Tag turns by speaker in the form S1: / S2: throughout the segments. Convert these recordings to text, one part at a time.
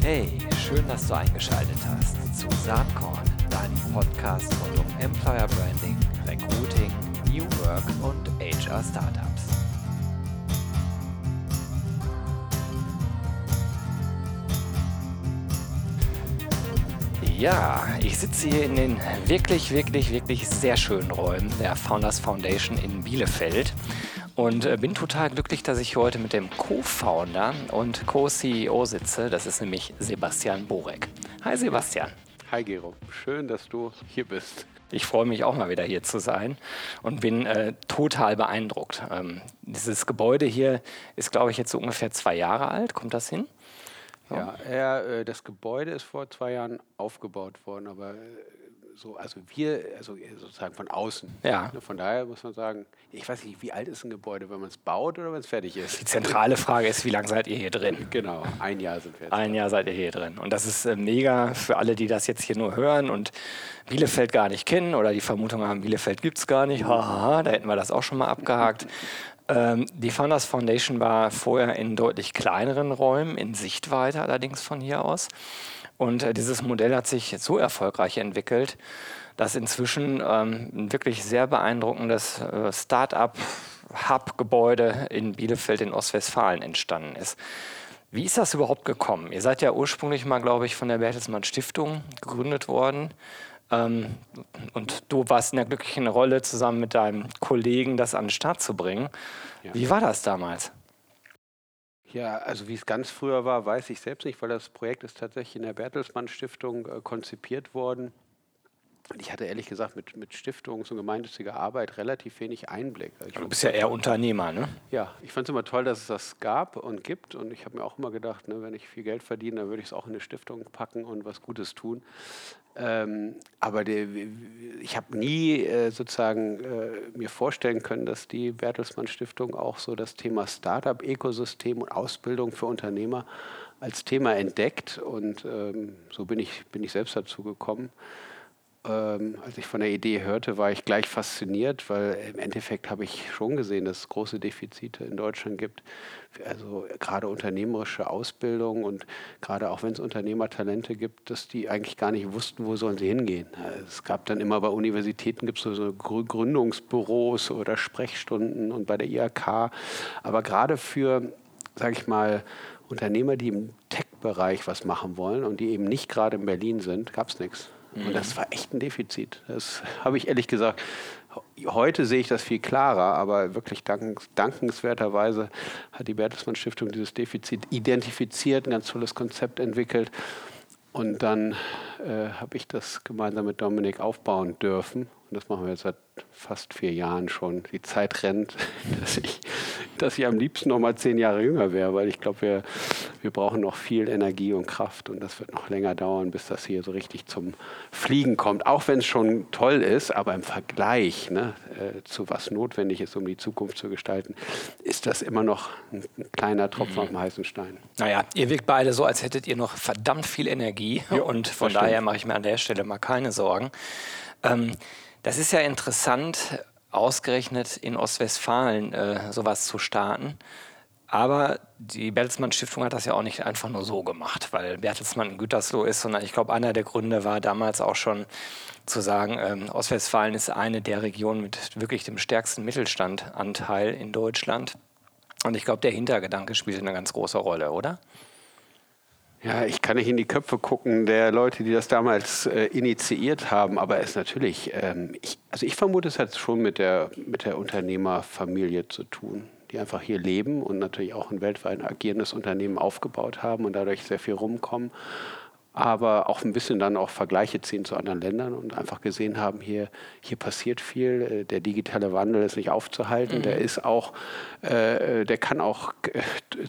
S1: Hey, schön, dass du eingeschaltet hast zu Saatkorn, deinem Podcast rund um Employer Branding, Recruiting, New Work und HR Startups. Ja, ich sitze hier in den wirklich, wirklich, wirklich sehr schönen Räumen der Founders Foundation in Bielefeld und äh, bin total glücklich, dass ich heute mit dem Co-Founder und Co-CEO sitze. Das ist nämlich Sebastian Borek. Hi Sebastian.
S2: Hi Gero, schön, dass du hier bist.
S1: Ich freue mich auch mal wieder hier zu sein und bin äh, total beeindruckt. Ähm, dieses Gebäude hier ist, glaube ich, jetzt so ungefähr zwei Jahre alt. Kommt das hin?
S2: Ja, ja äh, das Gebäude ist vor zwei Jahren aufgebaut worden, aber äh, so, also wir, also sozusagen von außen.
S1: Ja.
S2: Ne, von daher muss man sagen, ich weiß nicht, wie alt ist ein Gebäude, wenn man es baut oder wenn es fertig ist?
S1: Die zentrale Frage ist, wie lange seid ihr hier drin?
S2: Genau, ein Jahr sind wir jetzt.
S1: Ein Jahr seid ihr hier drin. Und das ist äh, mega für alle, die das jetzt hier nur hören und Bielefeld gar nicht kennen oder die Vermutung haben, Bielefeld gibt es gar nicht. Haha, da hätten wir das auch schon mal abgehakt. Ähm, die Founders Foundation war vorher in deutlich kleineren Räumen, in Sichtweite allerdings von hier aus. Und äh, dieses Modell hat sich so erfolgreich entwickelt, dass inzwischen ähm, ein wirklich sehr beeindruckendes äh, Start-up-Hub-Gebäude in Bielefeld in Ostwestfalen entstanden ist. Wie ist das überhaupt gekommen? Ihr seid ja ursprünglich mal, glaube ich, von der Bertelsmann Stiftung gegründet worden. Ähm, und du warst in der glücklichen Rolle, zusammen mit deinem Kollegen das an den Start zu bringen. Ja. Wie war das damals?
S2: Ja, also wie es ganz früher war, weiß ich selbst nicht, weil das Projekt ist tatsächlich in der Bertelsmann Stiftung äh, konzipiert worden. Und ich hatte ehrlich gesagt mit, mit Stiftungs- und gemeinnütziger Arbeit relativ wenig Einblick.
S1: Ich du bist ja eher Unternehmer, ne?
S2: Ja, ich fand es immer toll, dass es das gab und gibt. Und ich habe mir auch immer gedacht, ne, wenn ich viel Geld verdiene, dann würde ich es auch in eine Stiftung packen und was Gutes tun. Ähm, aber die, ich habe nie äh, sozusagen äh, mir vorstellen können, dass die Bertelsmann Stiftung auch so das Thema Startup-Ökosystem und Ausbildung für Unternehmer als Thema entdeckt. Und ähm, so bin ich, bin ich selbst dazu gekommen ähm, als ich von der Idee hörte, war ich gleich fasziniert, weil im Endeffekt habe ich schon gesehen, dass es große Defizite in Deutschland gibt. Also gerade unternehmerische Ausbildung und gerade auch wenn es Unternehmertalente gibt, dass die eigentlich gar nicht wussten, wo sollen sie hingehen. Es gab dann immer bei Universitäten gibt es so Gründungsbüros oder Sprechstunden und bei der IHK. Aber gerade für, sage ich mal, Unternehmer, die im Tech-Bereich was machen wollen und die eben nicht gerade in Berlin sind, gab es nichts. Mhm. Und das war echt ein Defizit. Das habe ich ehrlich gesagt. Heute sehe ich das viel klarer, aber wirklich dankenswerterweise hat die Bertelsmann Stiftung dieses Defizit identifiziert, ein ganz tolles Konzept entwickelt. Und dann äh, habe ich das gemeinsam mit Dominik aufbauen dürfen. Und das machen wir jetzt seit fast vier Jahren schon. Die Zeit rennt, dass ich, dass ich am liebsten noch mal zehn Jahre jünger wäre, weil ich glaube, wir, wir brauchen noch viel Energie und Kraft und das wird noch länger dauern, bis das hier so richtig zum Fliegen kommt. Auch wenn es schon toll ist, aber im Vergleich ne, äh, zu was notwendig ist, um die Zukunft zu gestalten, ist das immer noch ein, ein kleiner Tropfen mhm. auf dem heißen Stein.
S1: Naja, ihr wirkt beide so, als hättet ihr noch verdammt viel Energie jo, und von daher mache ich mir an der Stelle mal keine Sorgen. Ähm, das ist ja interessant, ausgerechnet in Ostwestfalen äh, sowas zu starten. Aber die Bertelsmann Stiftung hat das ja auch nicht einfach nur so gemacht, weil Bertelsmann in Gütersloh ist, sondern ich glaube, einer der Gründe war damals auch schon zu sagen, ähm, Ostwestfalen ist eine der Regionen mit wirklich dem stärksten Mittelstandanteil in Deutschland. Und ich glaube, der Hintergedanke spielt eine ganz große Rolle, oder?
S2: Ja, ich kann nicht in die Köpfe gucken der Leute, die das damals äh, initiiert haben, aber es natürlich, ähm, ich, also ich vermute, es hat schon mit der, mit der Unternehmerfamilie zu tun, die einfach hier leben und natürlich auch ein weltweit agierendes Unternehmen aufgebaut haben und dadurch sehr viel rumkommen aber auch ein bisschen dann auch Vergleiche ziehen zu anderen Ländern und einfach gesehen haben, hier, hier passiert viel, äh, der digitale Wandel ist nicht aufzuhalten, mhm. der ist auch, äh, der kann auch äh,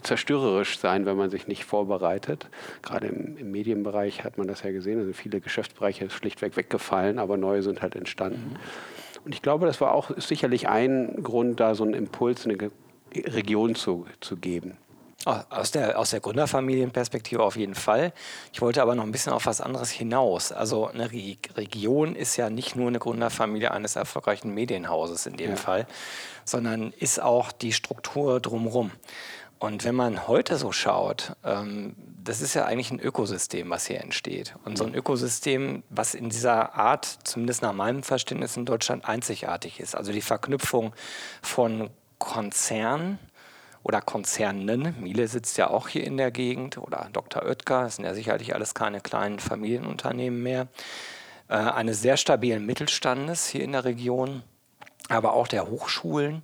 S2: zerstörerisch sein, wenn man sich nicht vorbereitet. Gerade im, im, Medienbereich hat man das ja gesehen, also viele Geschäftsbereiche sind schlichtweg weggefallen, aber neue sind halt entstanden. Mhm. Und ich glaube, das war auch sicherlich ein Grund, da so einen Impuls in eine Region zu, zu geben.
S1: Aus der, aus der Gründerfamilienperspektive auf jeden Fall. Ich wollte aber noch ein bisschen auf was anderes hinaus. Also eine Re Region ist ja nicht nur eine Gründerfamilie eines erfolgreichen Medienhauses in dem ja. Fall, sondern ist auch die Struktur drumherum. Und wenn man heute so schaut, ähm, das ist ja eigentlich ein Ökosystem, was hier entsteht. Und so ein Ökosystem, was in dieser Art, zumindest nach meinem Verständnis in Deutschland, einzigartig ist. Also die Verknüpfung von Konzernen oder Konzernen. Miele sitzt ja auch hier in der Gegend oder Dr. Oetker, das sind ja sicherlich alles keine kleinen Familienunternehmen mehr. Äh, eines sehr stabilen Mittelstandes hier in der Region, aber auch der Hochschulen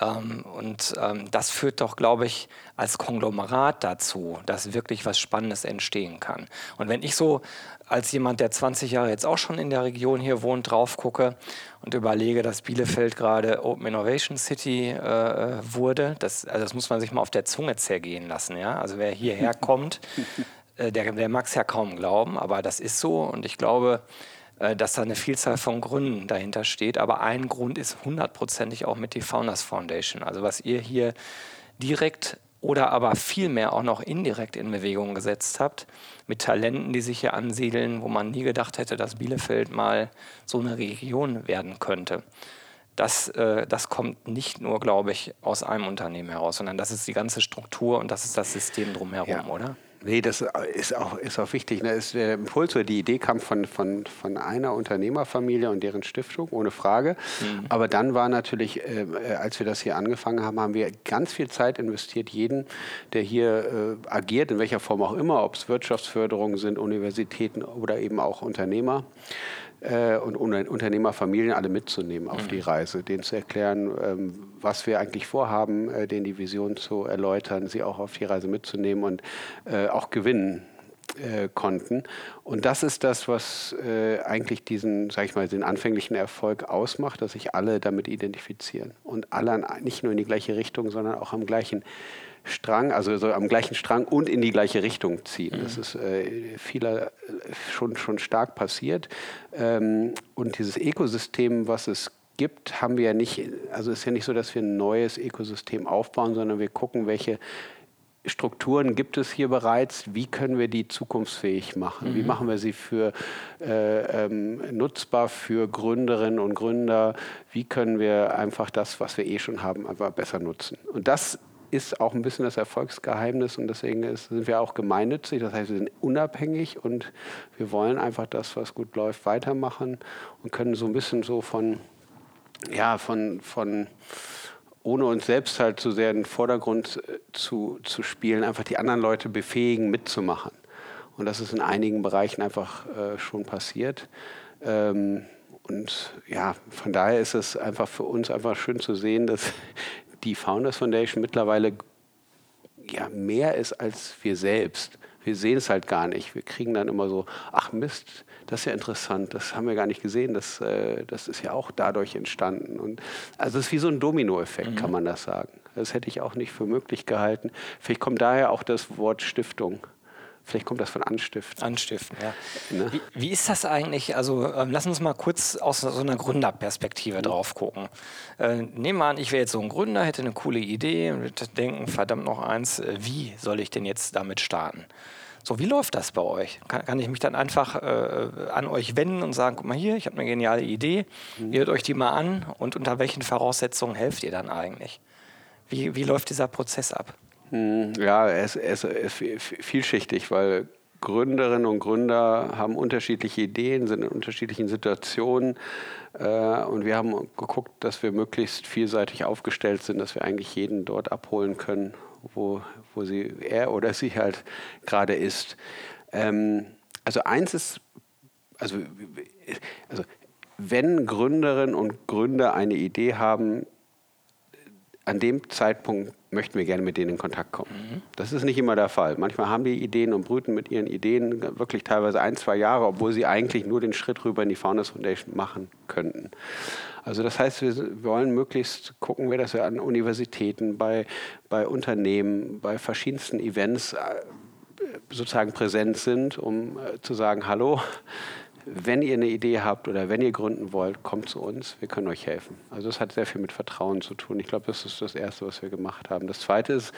S1: ähm, und ähm, das führt doch, glaube ich, als Konglomerat dazu, dass wirklich was Spannendes entstehen kann. Und wenn ich so als jemand, der 20 Jahre jetzt auch schon in der Region hier wohnt, drauf gucke und überlege, dass Bielefeld gerade Open Innovation City äh, wurde, das, also das muss man sich mal auf der Zunge zergehen lassen. Ja? Also wer hierher kommt, äh, der, der mag es ja kaum glauben, aber das ist so und ich glaube, äh, dass da eine Vielzahl von Gründen dahinter steht. Aber ein Grund ist hundertprozentig auch mit die Founders Foundation. Also was ihr hier direkt oder aber vielmehr auch noch indirekt in Bewegung gesetzt habt, mit Talenten, die sich hier ansiedeln, wo man nie gedacht hätte, dass Bielefeld mal so eine Region werden könnte. Das, äh, das kommt nicht nur, glaube ich, aus einem Unternehmen heraus, sondern das ist die ganze Struktur und das ist das System drumherum, ja. oder?
S2: Nee, das ist auch, ist auch wichtig. Ne? Ist der Impuls oder die Idee kam von, von, von einer Unternehmerfamilie und deren Stiftung, ohne Frage. Mhm. Aber dann war natürlich, äh, äh, als wir das hier angefangen haben, haben wir ganz viel Zeit investiert, jeden, der hier äh, agiert, in welcher Form auch immer, ob es Wirtschaftsförderungen sind, Universitäten oder eben auch Unternehmer äh, und Unternehmerfamilien alle mitzunehmen auf mhm. die Reise, denen zu erklären, ähm, was wir eigentlich vorhaben, äh, denen die Vision zu erläutern, sie auch auf die Reise mitzunehmen und äh, auch gewinnen äh, konnten. Und das ist das, was äh, eigentlich diesen, sag ich mal, den anfänglichen Erfolg ausmacht, dass sich alle damit identifizieren und alle nicht nur in die gleiche Richtung, sondern auch am gleichen Strang, also so am gleichen Strang und in die gleiche Richtung ziehen. Mhm. Das ist äh, vieler schon, schon stark passiert. Ähm, und dieses Ökosystem, was es gibt, haben wir ja nicht, also es ist ja nicht so, dass wir ein neues Ökosystem aufbauen, sondern wir gucken, welche Strukturen gibt es hier bereits, wie können wir die zukunftsfähig machen? Mhm. Wie machen wir sie für äh, ähm, nutzbar für Gründerinnen und Gründer? Wie können wir einfach das, was wir eh schon haben, einfach besser nutzen? Und das ist auch ein bisschen das Erfolgsgeheimnis und deswegen ist, sind wir auch gemeinnützig. Das heißt, wir sind unabhängig und wir wollen einfach das, was gut läuft, weitermachen und können so ein bisschen so von, ja, von, von ohne uns selbst halt zu sehr in den Vordergrund äh, zu, zu spielen, einfach die anderen Leute befähigen, mitzumachen. Und das ist in einigen Bereichen einfach äh, schon passiert. Ähm, und ja, von daher ist es einfach für uns einfach schön zu sehen, dass die Founders Foundation mittlerweile ja, mehr ist als wir selbst. Wir sehen es halt gar nicht. Wir kriegen dann immer so, ach Mist, das ist ja interessant, das haben wir gar nicht gesehen, das, äh, das ist ja auch dadurch entstanden. Und, also es ist wie so ein Dominoeffekt, mhm. kann man das sagen. Das hätte ich auch nicht für möglich gehalten. Vielleicht kommt daher auch das Wort Stiftung. Vielleicht kommt das von Anstiften.
S1: Anstiften, ja. Ne? Wie, wie, ist das eigentlich? Also ähm, lass uns mal kurz aus so einer Gründerperspektive mhm. drauf gucken. Äh, nehmen wir an, ich wäre jetzt so ein Gründer, hätte eine coole Idee und würde denken, verdammt noch eins, äh, wie soll ich denn jetzt damit starten? So, wie läuft das bei euch? Kann, kann ich mich dann einfach äh, an euch wenden und sagen, guck mal hier, ich habe eine geniale Idee, mhm. hört euch die mal an und unter welchen Voraussetzungen helft ihr dann eigentlich? Wie, wie läuft dieser Prozess ab?
S2: Hm, ja, es, ist vielschichtig, weil Gründerinnen und Gründer haben unterschiedliche Ideen, sind in unterschiedlichen Situationen. Äh, und wir haben geguckt, dass wir möglichst vielseitig aufgestellt sind, dass wir eigentlich jeden dort abholen können, wo, wo sie, er oder sie halt gerade ist. Ähm, also eins ist, also, also wenn Gründerinnen und Gründer eine Idee haben, an dem Zeitpunkt möchten wir gerne mit denen in Kontakt kommen. Mhm. Das ist nicht immer der Fall. Manchmal haben die Ideen und brüten mit ihren Ideen wirklich teilweise ein, zwei Jahre, obwohl sie eigentlich nur den Schritt rüber in die Founders Foundation machen könnten. Also das heißt, wir wollen möglichst gucken, wir, dass wir an Universitäten, bei, bei Unternehmen, bei verschiedensten Events äh, sozusagen präsent sind, um äh, zu sagen, hallo, wenn ihr eine Idee habt oder wenn ihr gründen wollt, kommt zu uns, wir können euch helfen. Also das hat sehr viel mit Vertrauen zu tun. Ich glaube, das ist das Erste, was wir gemacht haben. Das Zweite ist,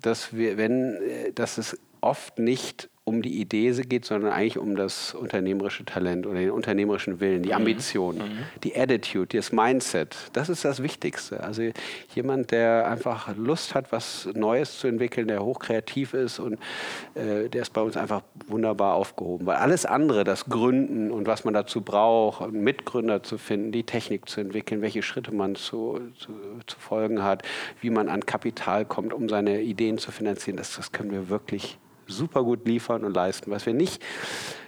S2: dass wir, wenn, äh, dass es oft nicht um die Idee geht, sondern eigentlich um das unternehmerische Talent oder den unternehmerischen Willen, die mhm. Ambition, mhm. die Attitude, das Mindset. Das ist das Wichtigste. Also jemand, der einfach Lust hat, was Neues zu entwickeln, der hochkreativ ist und äh, der ist bei uns einfach wunderbar aufgehoben. Weil alles andere, das Gründen und was man dazu braucht, Mitgründer zu finden, die Technik zu entwickeln, welche Schritte man zu, zu, zu folgen hat, wie man an Kapital kommt, um seine Ideen zu finanzieren, das, das können wir wirklich super gut liefern und leisten. Was wir nicht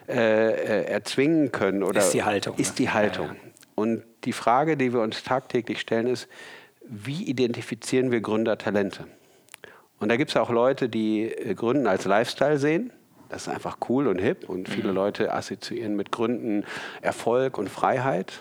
S2: äh, äh, erzwingen können oder
S1: ist die Haltung.
S2: Ist die Haltung. Ja, ja. Und die Frage, die wir uns tagtäglich stellen, ist, wie identifizieren wir Gründertalente? Und da gibt es auch Leute, die äh, Gründen als Lifestyle sehen. Das ist einfach cool und hip und viele mhm. Leute assoziieren mit Gründen Erfolg und Freiheit,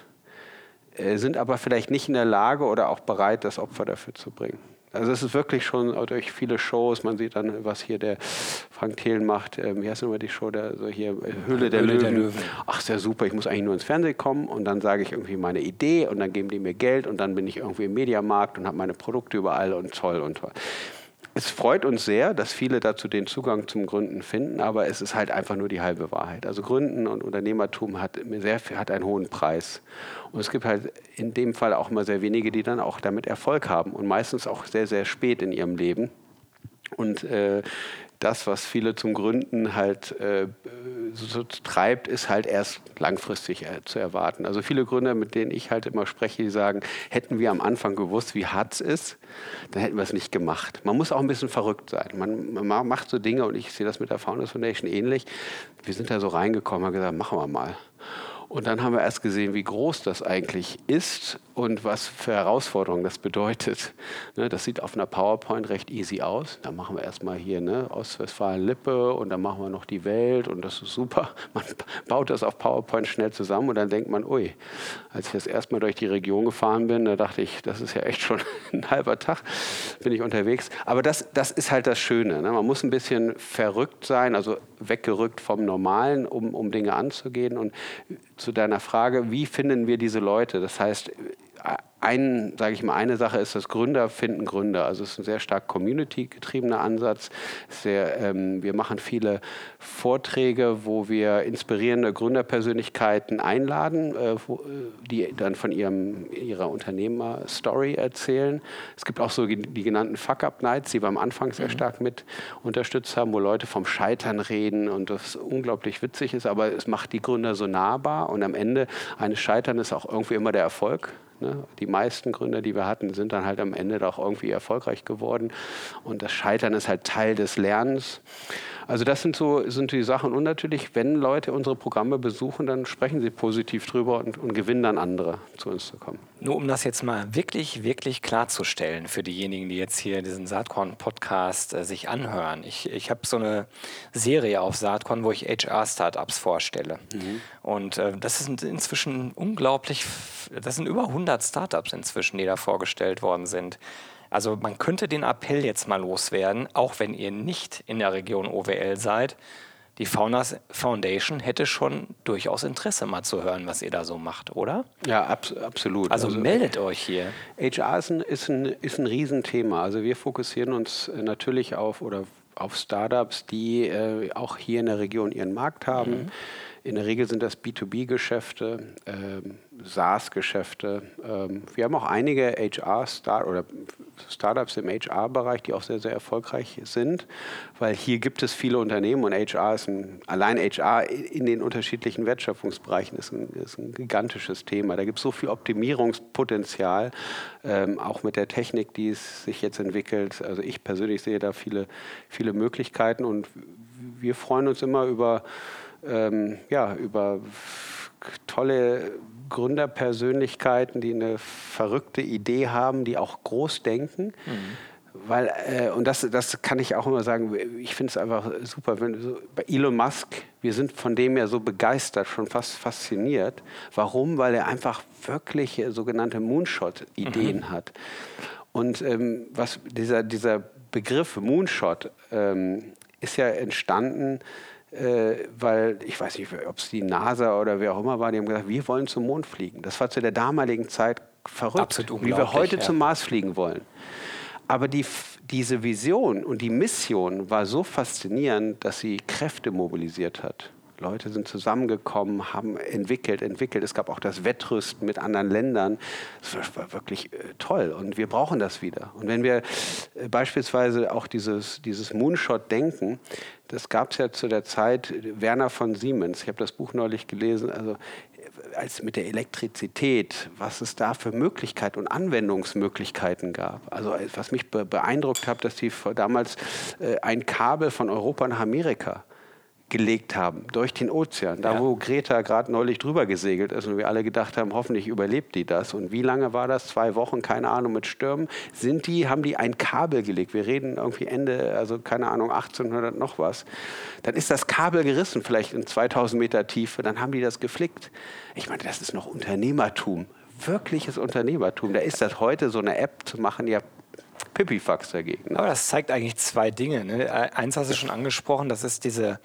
S2: äh, sind aber vielleicht nicht in der Lage oder auch bereit, das Opfer dafür zu bringen. Also es ist wirklich schon durch viele Shows, man sieht dann, was hier der Frank Thelen macht, ähm, wie heißt nochmal die Show, der, so hier äh, Höhle, der, Höhle Löwen. der Löwen. Ach, sehr super, ich muss eigentlich nur ins Fernsehen kommen und dann sage ich irgendwie meine Idee und dann geben die mir Geld und dann bin ich irgendwie im Mediamarkt und habe meine Produkte überall und toll und toll. Es freut uns sehr, dass viele dazu den Zugang zum Gründen finden, aber es ist halt einfach nur die halbe Wahrheit. Also Gründen und Unternehmertum hat, sehr, hat einen hohen Preis. Und es gibt halt in dem Fall auch immer sehr wenige, die dann auch damit Erfolg haben und meistens auch sehr, sehr spät in ihrem Leben. Und äh, das, was viele zum Gründen halt äh, so treibt, ist halt erst langfristig äh, zu erwarten. Also viele Gründer, mit denen ich halt immer spreche, die sagen, hätten wir am Anfang gewusst, wie hart es ist, dann hätten wir es nicht gemacht. Man muss auch ein bisschen verrückt sein. Man, man macht so Dinge und ich sehe das mit der Founders Foundation ähnlich. Wir sind da so reingekommen, haben gesagt, machen wir mal. Und dann haben wir erst gesehen, wie groß das eigentlich ist und was für Herausforderungen das bedeutet. Ne, das sieht auf einer PowerPoint recht easy aus. Da machen wir erstmal hier ne, Ostwestfalen-Lippe und dann machen wir noch die Welt und das ist super. Man baut das auf PowerPoint schnell zusammen und dann denkt man, ui, als ich das erstmal durch die Region gefahren bin, da dachte ich, das ist ja echt schon ein halber Tag, bin ich unterwegs. Aber das, das ist halt das Schöne. Ne? Man muss ein bisschen verrückt sein, also weggerückt vom Normalen, um, um Dinge anzugehen. Und zu deiner Frage, wie finden wir diese Leute? Das heißt, ein, sage ich mal, eine Sache ist, dass Gründer finden Gründer. Also es ist ein sehr stark community-getriebener Ansatz. Sehr, ähm, wir machen viele Vorträge, wo wir inspirierende Gründerpersönlichkeiten einladen, äh, wo, die dann von ihrem, ihrer Unternehmer-Story erzählen. Es gibt auch so die genannten Fuck-Up-Nights, die wir am Anfang sehr mhm. stark mit unterstützt haben, wo Leute vom Scheitern reden und das unglaublich witzig ist, aber es macht die Gründer so nahbar und am Ende eines Scheitern ist auch irgendwie immer der Erfolg. Ne? Die meisten Gründer, die wir hatten, sind dann halt am Ende auch irgendwie erfolgreich geworden. Und das Scheitern ist halt Teil des Lernens. Also das sind so sind die Sachen. Und natürlich, wenn Leute unsere Programme besuchen, dann sprechen sie positiv drüber und, und gewinnen dann andere, zu uns zu kommen.
S1: Nur um das jetzt mal wirklich, wirklich klarzustellen für diejenigen, die jetzt hier diesen Saatkorn-Podcast äh, sich anhören. Ich, ich habe so eine Serie auf Saatkorn, wo ich HR-Startups vorstelle. Mhm. Und äh, das sind inzwischen unglaublich, das sind über 100 Startups inzwischen, die da vorgestellt worden sind. Also man könnte den Appell jetzt mal loswerden, auch wenn ihr nicht in der Region OWL seid. Die Faunas Foundation hätte schon durchaus Interesse, mal zu hören, was ihr da so macht, oder?
S2: Ja, abs absolut.
S1: Also, also, meldet euch hier.
S2: HR ist ein, ist, ein, ist ein Riesenthema. Also wir fokussieren uns äh, natürlich auf, oder auf Startups, die äh, auch hier in der Region ihren Markt haben. Mhm in der Regel sind das B2B-Geschäfte, ähm, SaaS-Geschäfte. Ähm, wir haben auch einige HR-Start oder Startups im HR-Bereich, die auch sehr, sehr erfolgreich sind, weil hier gibt es viele Unternehmen und HR ist ein, allein HR in den unterschiedlichen Wertschöpfungsbereichen ist ein, ist ein gigantisches Thema. Da gibt es so viel Optimierungspotenzial, ähm, auch mit der Technik, die es sich jetzt entwickelt. Also ich persönlich sehe da viele, viele Möglichkeiten und wir freuen uns immer über ähm, ja, über tolle Gründerpersönlichkeiten, die eine verrückte Idee haben, die auch groß denken. Mhm. Weil, äh, und das, das kann ich auch immer sagen, ich finde es einfach super. Wenn, so, bei Elon Musk, wir sind von dem ja so begeistert, schon fast fasziniert. Warum? Weil er einfach wirklich sogenannte Moonshot-Ideen mhm. hat. Und ähm, was dieser, dieser Begriff Moonshot ähm, ist ja entstanden äh, weil ich weiß nicht, ob es die NASA oder wer auch immer war, die haben gesagt, wir wollen zum Mond fliegen. Das war zu der damaligen Zeit verrückt, wie wir heute ja. zum Mars fliegen wollen. Aber die, diese Vision und die Mission war so faszinierend, dass sie Kräfte mobilisiert hat. Leute sind zusammengekommen, haben entwickelt, entwickelt. Es gab auch das Wettrüsten mit anderen Ländern. Das war wirklich äh, toll und wir brauchen das wieder. Und wenn wir äh, beispielsweise auch dieses, dieses Moonshot-Denken, das gab es ja zu der Zeit Werner von Siemens. Ich habe das Buch neulich gelesen. Also als mit der Elektrizität, was es da für Möglichkeiten und Anwendungsmöglichkeiten gab. Also was mich beeindruckt hat, dass die damals äh, ein Kabel von Europa nach Amerika gelegt haben durch den Ozean, da ja. wo Greta gerade neulich drüber gesegelt ist und wir alle gedacht haben, hoffentlich überlebt die das. Und wie lange war das? Zwei Wochen, keine Ahnung, mit Stürmen. Sind die, haben die ein Kabel gelegt? Wir reden irgendwie Ende, also keine Ahnung, 1800 noch was. Dann ist das Kabel gerissen, vielleicht in 2000 Meter Tiefe. Dann haben die das geflickt. Ich meine, das ist noch Unternehmertum. Wirkliches Unternehmertum. Da ist das heute so eine App zu machen, ja Pipifax dagegen.
S1: Aber das zeigt eigentlich zwei Dinge. Ne? Eins hast du schon angesprochen, das ist diese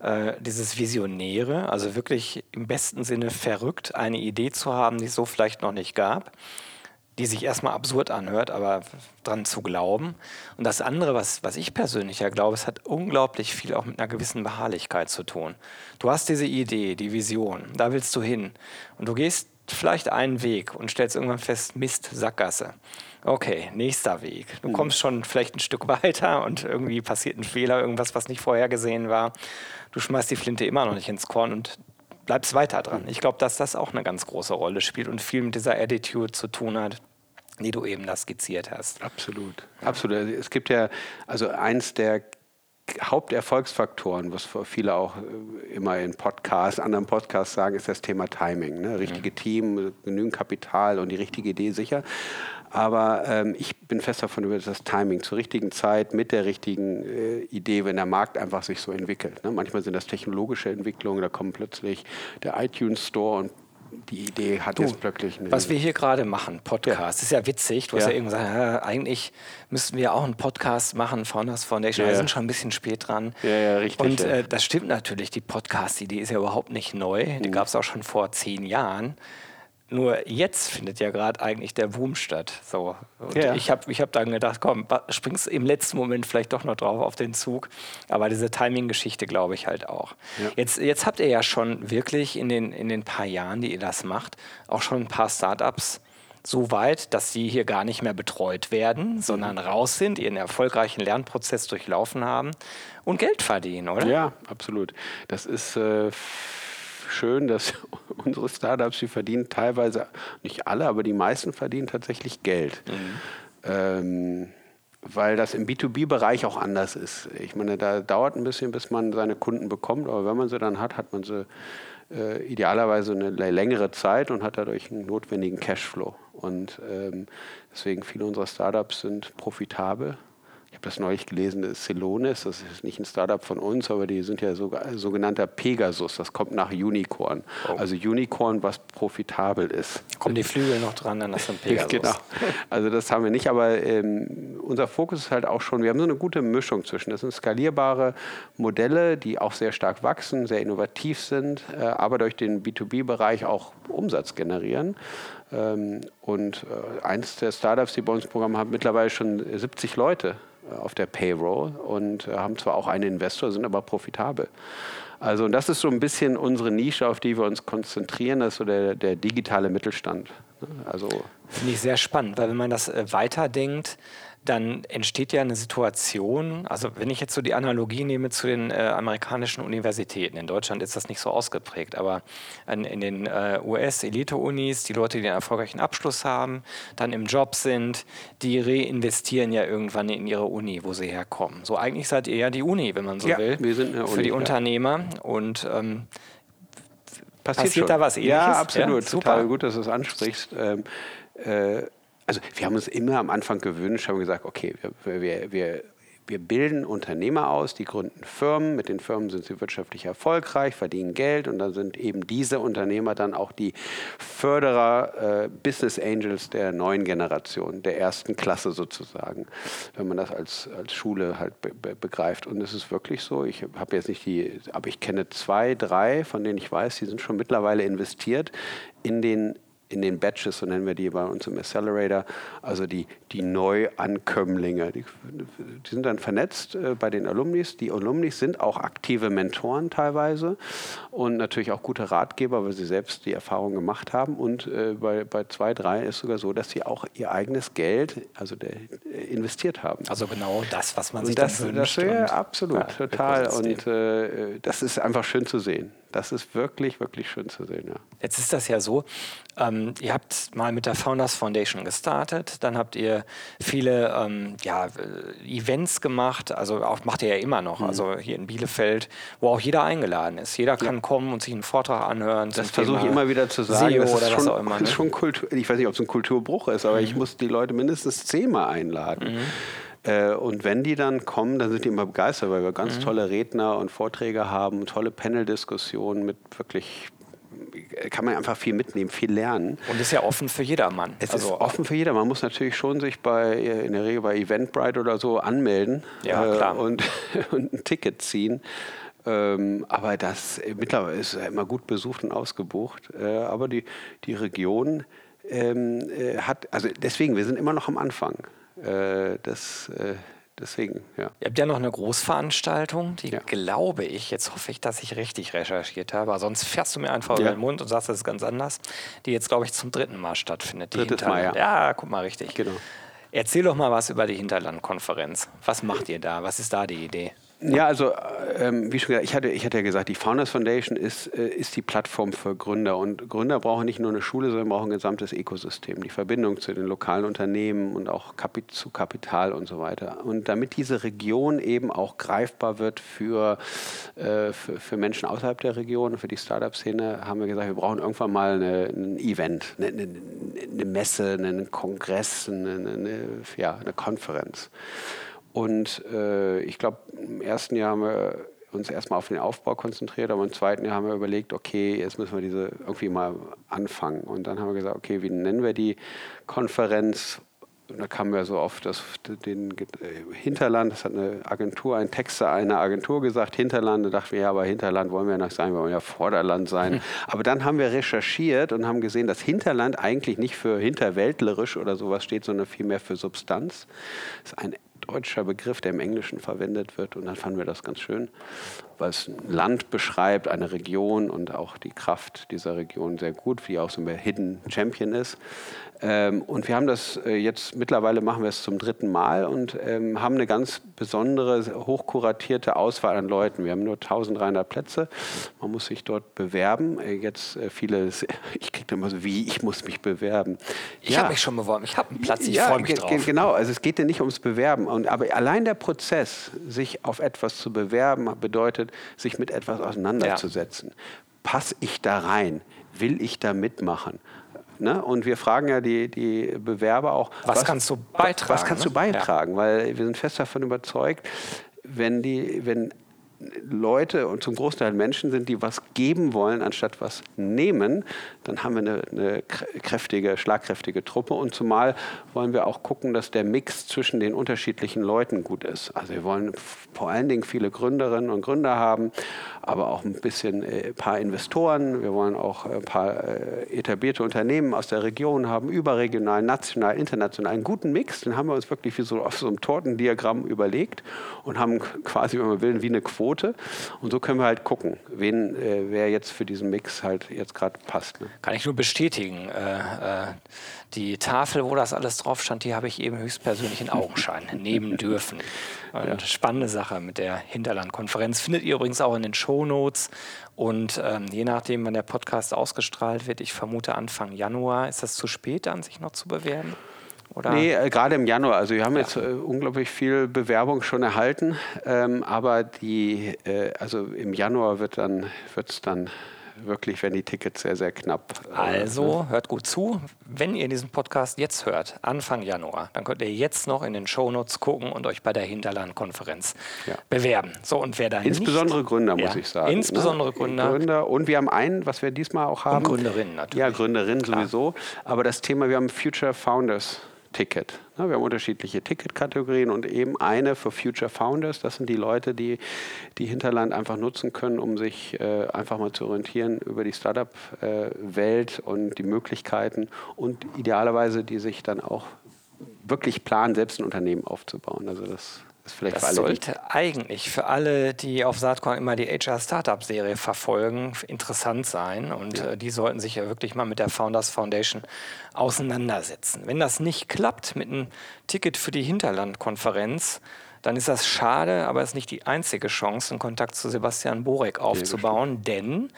S1: äh, dieses Visionäre, also wirklich im besten Sinne verrückt, eine Idee zu haben, die es so vielleicht noch nicht gab, die sich erstmal absurd anhört, aber dran zu glauben. Und das andere, was, was ich persönlich ja glaube, es hat unglaublich viel auch mit einer gewissen Beharrlichkeit zu tun. Du hast diese Idee, die Vision, da willst du hin. Und du gehst vielleicht einen Weg und stellst irgendwann fest, Mist, Sackgasse. Okay, nächster Weg. Du mhm. kommst schon vielleicht ein Stück weiter und irgendwie passiert ein Fehler, irgendwas, was nicht vorhergesehen war. Du schmeißt die Flinte immer noch nicht ins Korn und bleibst weiter dran. Ich glaube, dass das auch eine ganz große Rolle spielt und viel mit dieser Attitude zu tun hat, die du eben da skizziert hast.
S2: Absolut. Absolut. Es gibt ja, also eins der Haupterfolgsfaktoren, was viele auch äh, immer in Podcasts, anderen Podcasts sagen, ist das Thema Timing. Ne? Richtige mhm. Team, genügend Kapital und die richtige Idee sicher. Aber ähm, ich bin fest davon überzeugt, das Timing zur richtigen Zeit mit der richtigen äh, Idee, wenn der Markt einfach sich so entwickelt. Ne? Manchmal sind das technologische Entwicklungen, da kommt plötzlich der iTunes Store und die Idee hat du, jetzt plötzlich
S1: eine. Was wir hier gerade machen, Podcast, ja. ist ja witzig. Du ja. hast ja eben gesagt, ja, eigentlich müssten wir auch einen Podcast machen, Founders Foundation. Ja. Wir sind schon ein bisschen spät dran.
S2: Ja, ja, richtig.
S1: Und äh, das stimmt natürlich, die Podcast-Idee ist ja überhaupt nicht neu. Die mhm. gab es auch schon vor zehn Jahren. Nur jetzt findet ja gerade eigentlich der Boom statt. So. Und ja. ich habe ich hab dann gedacht, komm, springst im letzten Moment vielleicht doch noch drauf auf den Zug. Aber diese Timing-Geschichte glaube ich halt auch. Ja. Jetzt, jetzt habt ihr ja schon wirklich in den, in den paar Jahren, die ihr das macht, auch schon ein paar Startups so weit, dass sie hier gar nicht mehr betreut werden, sondern mhm. raus sind, ihren erfolgreichen Lernprozess durchlaufen haben und Geld verdienen, oder?
S2: Ja, absolut. Das ist äh, schön, dass unsere Startups, die verdienen teilweise, nicht alle, aber die meisten verdienen tatsächlich Geld. Mhm. Ähm, weil das im B2B-Bereich auch anders ist. Ich meine, da dauert ein bisschen, bis man seine Kunden bekommt, aber wenn man sie dann hat, hat man sie äh, idealerweise eine längere Zeit und hat dadurch einen notwendigen Cashflow. Und ähm, deswegen viele unserer Startups sind profitabel ich habe das neulich gelesen, Celonis, das ist nicht ein Startup von uns, aber die sind ja sogar sogenannter Pegasus, das kommt nach Unicorn. Oh. Also Unicorn, was profitabel ist.
S1: Kommen die Flügel noch dran, dann ist dann Pegasus.
S2: genau. Also das haben wir nicht, aber ähm, unser Fokus ist halt auch schon, wir haben so eine gute Mischung zwischen, das sind skalierbare Modelle, die auch sehr stark wachsen, sehr innovativ sind, äh, aber durch den B2B-Bereich auch Umsatz generieren. Ähm, und äh, eins der Startups, die bei uns Programm haben, mittlerweile schon 70 Leute äh, auf der Payroll und äh, haben zwar auch einen Investor, sind aber profitabel. Also und das ist so ein bisschen unsere Nische, auf die wir uns konzentrieren, das ist so der, der digitale Mittelstand.
S1: Also Finde ich sehr spannend, weil wenn man das weiterdenkt, dann entsteht ja eine Situation, also wenn ich jetzt so die Analogie nehme zu den äh, amerikanischen Universitäten, in Deutschland ist das nicht so ausgeprägt, aber in, in den äh, US-Elite-Unis, die Leute, die einen erfolgreichen Abschluss haben, dann im Job sind, die reinvestieren ja irgendwann in ihre Uni, wo sie herkommen. So eigentlich seid ihr ja die Uni, wenn man so
S2: ja,
S1: will,
S2: wir sind eine
S1: Uni, für die
S2: ja.
S1: Unternehmer und ähm,
S2: Passiert, passiert da was ähnliches? Ja, absolut. Ja, super. Total gut, dass du es ansprichst. Ähm, äh, also wir haben uns immer am Anfang gewünscht, haben gesagt, okay, wir, wir, wir, wir bilden Unternehmer aus, die gründen Firmen, mit den Firmen sind sie wirtschaftlich erfolgreich, verdienen Geld und dann sind eben diese Unternehmer dann auch die Förderer, äh, Business Angels der neuen Generation, der ersten Klasse sozusagen, wenn man das als, als Schule halt be be begreift. Und es ist wirklich so, ich habe jetzt nicht die, aber ich kenne zwei, drei, von denen ich weiß, die sind schon mittlerweile investiert in den in den Batches, so nennen wir die bei uns im Accelerator, also die, die Neuankömmlinge. Die, die sind dann vernetzt äh, bei den Alumnis. Die Alumnis sind auch aktive Mentoren teilweise und natürlich auch gute Ratgeber, weil sie selbst die Erfahrung gemacht haben. Und äh, bei, bei zwei, drei ist sogar so, dass sie auch ihr eigenes Geld also der, äh, investiert haben.
S1: Also genau das, was man sich
S2: und das,
S1: dann wünscht.
S2: Das, ja, absolut, ja, total. Und äh, das ist einfach schön zu sehen. Das ist wirklich, wirklich schön zu sehen. Ja.
S1: Jetzt ist das ja so, ähm, ihr habt mal mit der Founders Foundation gestartet, dann habt ihr viele ähm, ja, äh, Events gemacht, also auch macht ihr ja immer noch, mhm. also hier in Bielefeld, wo auch jeder eingeladen ist. Jeder kann ja. kommen und sich einen Vortrag anhören.
S2: Das versuche ich immer wieder zu sagen. SEO das ist schon, immer, ne? schon Kultur, ich weiß nicht, ob es ein Kulturbruch ist, aber mhm. ich muss die Leute mindestens zehnmal einladen. Mhm. Äh, und wenn die dann kommen, dann sind die immer begeistert, weil wir ganz mhm. tolle Redner und Vorträge haben, tolle Panel-Diskussionen mit wirklich kann man einfach viel mitnehmen, viel lernen.
S1: Und ist ja offen für jedermann.
S2: Es also ist offen für jeder. Man muss natürlich schon sich bei, in der Regel bei Eventbrite oder so anmelden
S1: ja,
S2: äh, und, und, ein Ticket ziehen. Ähm, aber das mittlerweile ist immer gut besucht und ausgebucht. Äh, aber die, die Region ähm, äh, hat, also deswegen, wir sind immer noch am Anfang. Äh, das, äh, deswegen, ja.
S1: Ihr habt ja noch eine Großveranstaltung, die ja. glaube ich, jetzt hoffe ich, dass ich richtig recherchiert habe, sonst fährst du mir einfach ja. über den Mund und sagst, das ist ganz anders, die jetzt, glaube ich, zum dritten Mal stattfindet.
S2: Drittes Mal, ja.
S1: Ja, guck mal, richtig. Genau. Erzähl doch mal was über die Hinterlandkonferenz. Was macht ihr da? Was ist da die Idee?
S2: Ja, also ähm, wie schon gesagt, ich hatte, ich hatte ja gesagt, die Founders Foundation ist, äh, ist die Plattform für Gründer. Und Gründer brauchen nicht nur eine Schule, sondern brauchen ein gesamtes Ökosystem, die Verbindung zu den lokalen Unternehmen und auch Kapit zu Kapital und so weiter. Und damit diese Region eben auch greifbar wird für, äh, für, für, Menschen außerhalb der Region, für die Startup-Szene, haben wir gesagt, wir brauchen irgendwann mal eine, ein Event, eine, eine, eine Messe, einen Kongress, eine, eine, ja, eine Konferenz. Und äh, ich glaube, im ersten Jahr haben wir uns erstmal auf den Aufbau konzentriert, aber im zweiten Jahr haben wir überlegt, okay, jetzt müssen wir diese irgendwie mal anfangen. Und dann haben wir gesagt, okay, wie nennen wir die Konferenz? Und da kamen wir so auf das den Hinterland, das hat eine Agentur, ein Texter einer Agentur gesagt, Hinterland, da dachten wir, ja, aber Hinterland wollen wir ja nicht sein, wir wollen ja Vorderland sein. Mhm. Aber dann haben wir recherchiert und haben gesehen, dass Hinterland eigentlich nicht für hinterwäldlerisch oder sowas steht, sondern vielmehr für Substanz. Das ist ein deutscher Begriff, der im Englischen verwendet wird. Und dann fanden wir das ganz schön, weil es ein Land beschreibt, eine Region und auch die Kraft dieser Region sehr gut, wie auch so ein Hidden Champion ist. Ähm, und wir haben das äh, jetzt, mittlerweile machen wir es zum dritten Mal und ähm, haben eine ganz besondere, hochkuratierte Auswahl an Leuten. Wir haben nur 1300 Plätze. Man muss sich dort bewerben. Äh, jetzt äh, viele, ich kriege immer so, wie, ich muss mich bewerben.
S1: Ich ja. habe mich schon beworben, ich habe einen Platz, ich ja, freue mich drauf.
S2: Genau, also es geht ja nicht ums Bewerben. Und, aber allein der Prozess, sich auf etwas zu bewerben, bedeutet, sich mit etwas auseinanderzusetzen. Ja. Passe ich da rein? Will ich da mitmachen? Ne? Und wir fragen ja die, die Bewerber auch,
S1: was, was kannst du beitragen?
S2: Was kannst du beitragen? Ja. Weil wir sind fest davon überzeugt, wenn, die, wenn Leute und zum Großteil Menschen sind, die was geben wollen, anstatt was nehmen, dann haben wir eine, eine, kräftige, schlagkräftige Truppe. Und zumal wollen wir auch gucken, dass der Mix zwischen den unterschiedlichen Leuten gut ist. Also wir wollen vor allen Dingen viele Gründerinnen und Gründer haben, aber auch ein bisschen ein äh, paar Investoren. Wir wollen auch ein paar äh, etablierte Unternehmen aus der Region haben, überregional, national, international. Einen guten Mix, den haben wir uns wirklich wie so auf so einem Tortendiagramm überlegt und haben quasi, wenn man will, wie eine Quote. Und so können wir halt gucken, wen, äh, wer jetzt für diesen Mix halt jetzt gerade passt. Ne?
S1: Kann ich nur bestätigen. Äh, äh, die Tafel, wo das alles drauf stand, die habe ich eben höchstpersönlich in Augenschein nehmen dürfen. Ja. Spannende Sache mit der Hinterlandkonferenz. Findet ihr übrigens auch in den Shownotes. Und ähm, je nachdem, wann der Podcast ausgestrahlt wird, ich vermute Anfang Januar, ist das zu spät, dann sich noch zu bewerben?
S2: Oder? Nee, äh, gerade im Januar. Also wir haben ja. jetzt äh, unglaublich viel Bewerbung schon erhalten, ähm, aber die, äh, also im Januar wird dann wird's dann wirklich, wenn die Tickets sehr, sehr knapp.
S1: Äh, also hört gut zu. Wenn ihr diesen Podcast jetzt hört, Anfang Januar, dann könnt ihr jetzt noch in den Shownotes gucken und euch bei der Hinterland-Konferenz ja. bewerben. So, und wer da
S2: Insbesondere
S1: nicht,
S2: Gründer, muss ja, ich sagen.
S1: Insbesondere ne? Gründer.
S2: Gründer. Und wir haben einen, was wir diesmal auch haben. Und
S1: Gründerinnen natürlich.
S2: Ja, Gründerinnen sowieso. Aber das Thema, wir haben Future Founders Ticket. Wir haben unterschiedliche Ticketkategorien und eben eine für Future Founders. Das sind die Leute, die die Hinterland einfach nutzen können, um sich äh, einfach mal zu orientieren über die Startup-Welt äh, und die Möglichkeiten und idealerweise, die sich dann auch wirklich planen, selbst ein Unternehmen aufzubauen. Also das
S1: das sollte eigentlich für alle, die auf Saatkorn immer die HR Startup Serie verfolgen, interessant sein. Und ja. äh, die sollten sich ja wirklich mal mit der Founders Foundation auseinandersetzen. Wenn das nicht klappt mit einem Ticket für die Hinterlandkonferenz, dann ist das schade, aber es ist nicht die einzige Chance, einen Kontakt zu Sebastian Borek aufzubauen, denn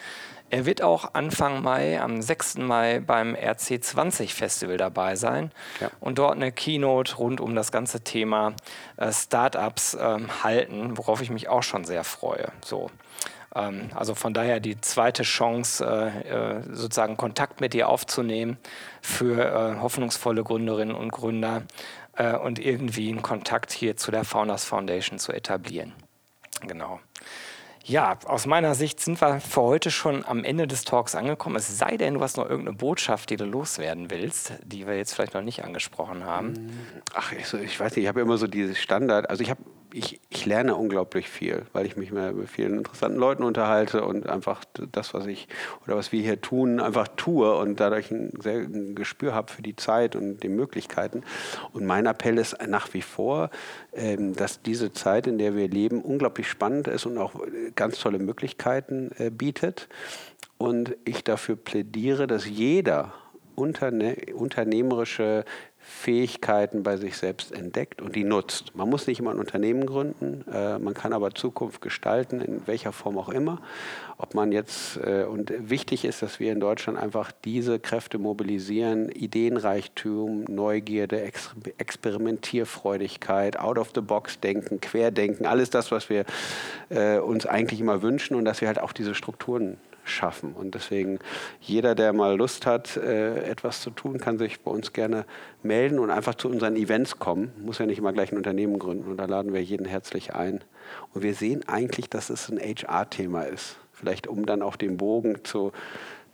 S1: er wird auch Anfang Mai, am 6. Mai beim RC20 Festival dabei sein ja. und dort eine Keynote rund um das ganze Thema äh, Startups ähm, halten, worauf ich mich auch schon sehr freue. So. Ähm, also von daher die zweite Chance, äh, äh, sozusagen Kontakt mit dir aufzunehmen für äh, hoffnungsvolle Gründerinnen und Gründer äh, und irgendwie einen Kontakt hier zu der Founders Foundation zu etablieren. Genau. Ja, aus meiner Sicht sind wir für heute schon am Ende des Talks angekommen. Es sei denn, du hast noch irgendeine Botschaft, die du loswerden willst, die wir jetzt vielleicht noch nicht angesprochen haben.
S2: Ach, ich, ich weiß nicht, ich habe immer so dieses Standard. Also ich habe ich, ich lerne unglaublich viel, weil ich mich mit vielen interessanten Leuten unterhalte und einfach das, was ich oder was wir hier tun, einfach tue und dadurch ein, sehr, ein Gespür habe für die Zeit und die Möglichkeiten. Und mein Appell ist nach wie vor, ähm, dass diese Zeit, in der wir leben, unglaublich spannend ist und auch ganz tolle Möglichkeiten äh, bietet. Und ich dafür plädiere, dass jeder Unterne unternehmerische Fähigkeiten bei sich selbst entdeckt und die nutzt. Man muss nicht immer ein Unternehmen gründen, äh, man kann aber Zukunft gestalten, in welcher Form auch immer. Ob man jetzt, äh, und wichtig ist, dass wir in Deutschland einfach diese Kräfte mobilisieren, Ideenreichtum, Neugierde, Ex Experimentierfreudigkeit, Out-of-the-Box-Denken, Querdenken, alles das, was wir äh, uns eigentlich immer wünschen und dass wir halt auch diese Strukturen schaffen. Und deswegen, jeder, der mal Lust hat, äh, etwas zu tun, kann sich bei uns gerne melden und einfach zu unseren Events kommen. Muss ja nicht immer gleich ein Unternehmen gründen. Und da laden wir jeden herzlich ein. Und wir sehen eigentlich, dass es ein HR-Thema ist. Vielleicht um dann auch den Bogen zu,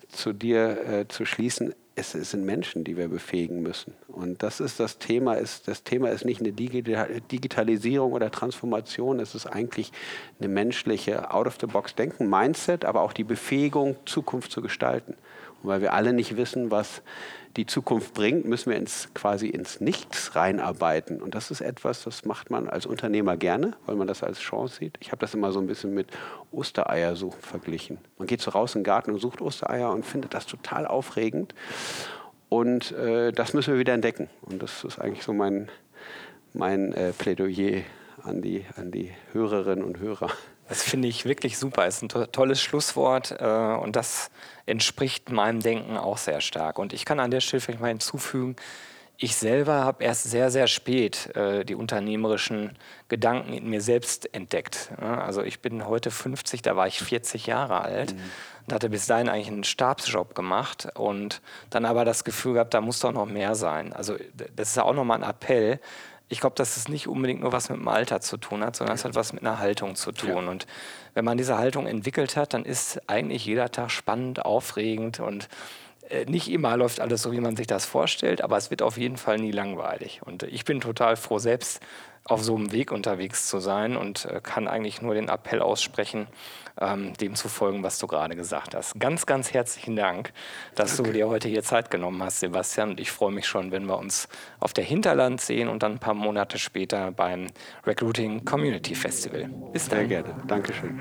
S2: zu dir äh, zu schließen es, es, sind Menschen, die wir befähigen müssen. Und das ist das Thema. Ist, das Thema ist nicht eine Digitalisierung oder Transformation, es ist eigentlich eine menschliche Out-of-the-Box-Denken, Mindset, aber auch die Befähigung, Zukunft zu gestalten. Und weil wir alle nicht wissen, was die Zukunft bringt, müssen wir ins, quasi ins Nichts reinarbeiten. Und das ist etwas, das macht man als Unternehmer gerne, weil man das als Chance sieht. Ich habe das immer so ein bisschen mit Ostereiersuchen verglichen. Man geht so raus in den Garten und sucht Ostereier und findet das total aufregend. Und äh, das müssen wir wieder entdecken. Und das ist eigentlich so mein, mein äh, Plädoyer an die, an die Hörerinnen und Hörer.
S1: Das finde ich wirklich super. Es ist ein to tolles Schlusswort äh, und das entspricht meinem Denken auch sehr stark. Und ich kann an der Stelle vielleicht mal hinzufügen, ich selber habe erst sehr, sehr spät äh, die unternehmerischen Gedanken in mir selbst entdeckt. Ja, also ich bin heute 50, da war ich 40 Jahre alt mhm. und hatte bis dahin eigentlich einen Stabsjob gemacht und dann aber das Gefühl gehabt, da muss doch noch mehr sein. Also das ist ja auch nochmal ein Appell, ich glaube, dass es nicht unbedingt nur was mit dem Alter zu tun hat, sondern es hat was mit einer Haltung zu tun. Ja. Und wenn man diese Haltung entwickelt hat, dann ist eigentlich jeder Tag spannend, aufregend und nicht immer läuft alles so, wie man sich das vorstellt, aber es wird auf jeden Fall nie langweilig. Und ich bin total froh, selbst auf so einem Weg unterwegs zu sein und äh, kann eigentlich nur den Appell aussprechen, ähm, dem zu folgen, was du gerade gesagt hast. Ganz, ganz herzlichen Dank, dass Danke. du dir heute hier Zeit genommen hast, Sebastian. Und ich freue mich schon, wenn wir uns auf der Hinterland sehen und dann ein paar Monate später beim Recruiting Community Festival.
S2: Bis dann. Sehr gerne. Dankeschön.